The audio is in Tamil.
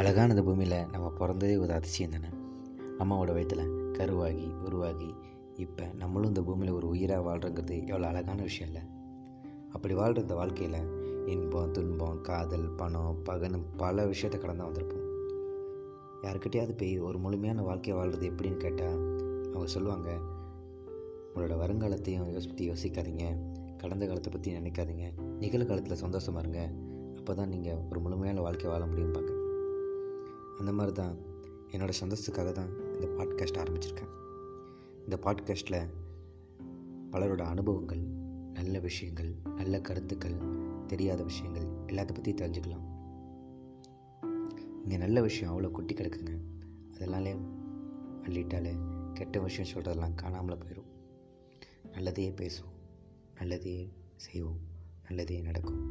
அழகான இந்த பூமியில் நம்ம பிறந்ததே ஒரு அதிசயம் தானே? அம்மாவோட வயத்தில் கருவாகி உருவாகி இப்போ நம்மளும் இந்த பூமியில் ஒரு உயிராக வாழ்கிறங்கிறது எவ்வளோ அழகான விஷயம் இல்லை? அப்படி வாழ்கிற இந்த வாழ்க்கையில் இன்பம் துன்பம் காதல் பணம் பகனும் பல விஷயத்தை கடந்து வந்திருப்போம். யாருக்கிட்டையாவது போய் ஒரு முழுமையான வாழ்க்கையை வாழ்கிறது எப்படின்னு கேட்டால் அவங்க சொல்லுவாங்க உங்களோட வருங்காலத்தையும் யோசி பற்றி யோசிக்காதீங்க. கடந்த காலத்தை பற்றி நினைக்காதீங்க. நிகழ்காலத்தில் சந்தோஷமாக இருங்க. அப்போ தான் நீங்கள் ஒரு முழுமையான வாழ்க்கை வாழ முடியும் பார்க்க அந்த மாதிரி தான் என்னோடய சந்தோஷத்துக்காக தான் இந்த பாட்காஸ்ட் ஆரம்பிச்சிருக்கேன். இந்த பாட்காஸ்ட்டில் பலரோட அனுபவங்கள் நல்ல விஷயங்கள் நல்ல கருத்துக்கள் தெரியாத விஷயங்கள் எல்லாத்த பற்றி தெரிஞ்சுக்கலாம். இங்கே நல்ல விஷயம் அவ்வளோ குட்டி கிடக்குங்க அதனாலே அள்ளிட்டாலே கெட்ட விஷயம் சொல்கிறதெல்லாம் காணாமல் போயிடும் நல்லதையே பேசுவோம் நல்லதையே செய்வோம் நல்லதே நடக்கும்.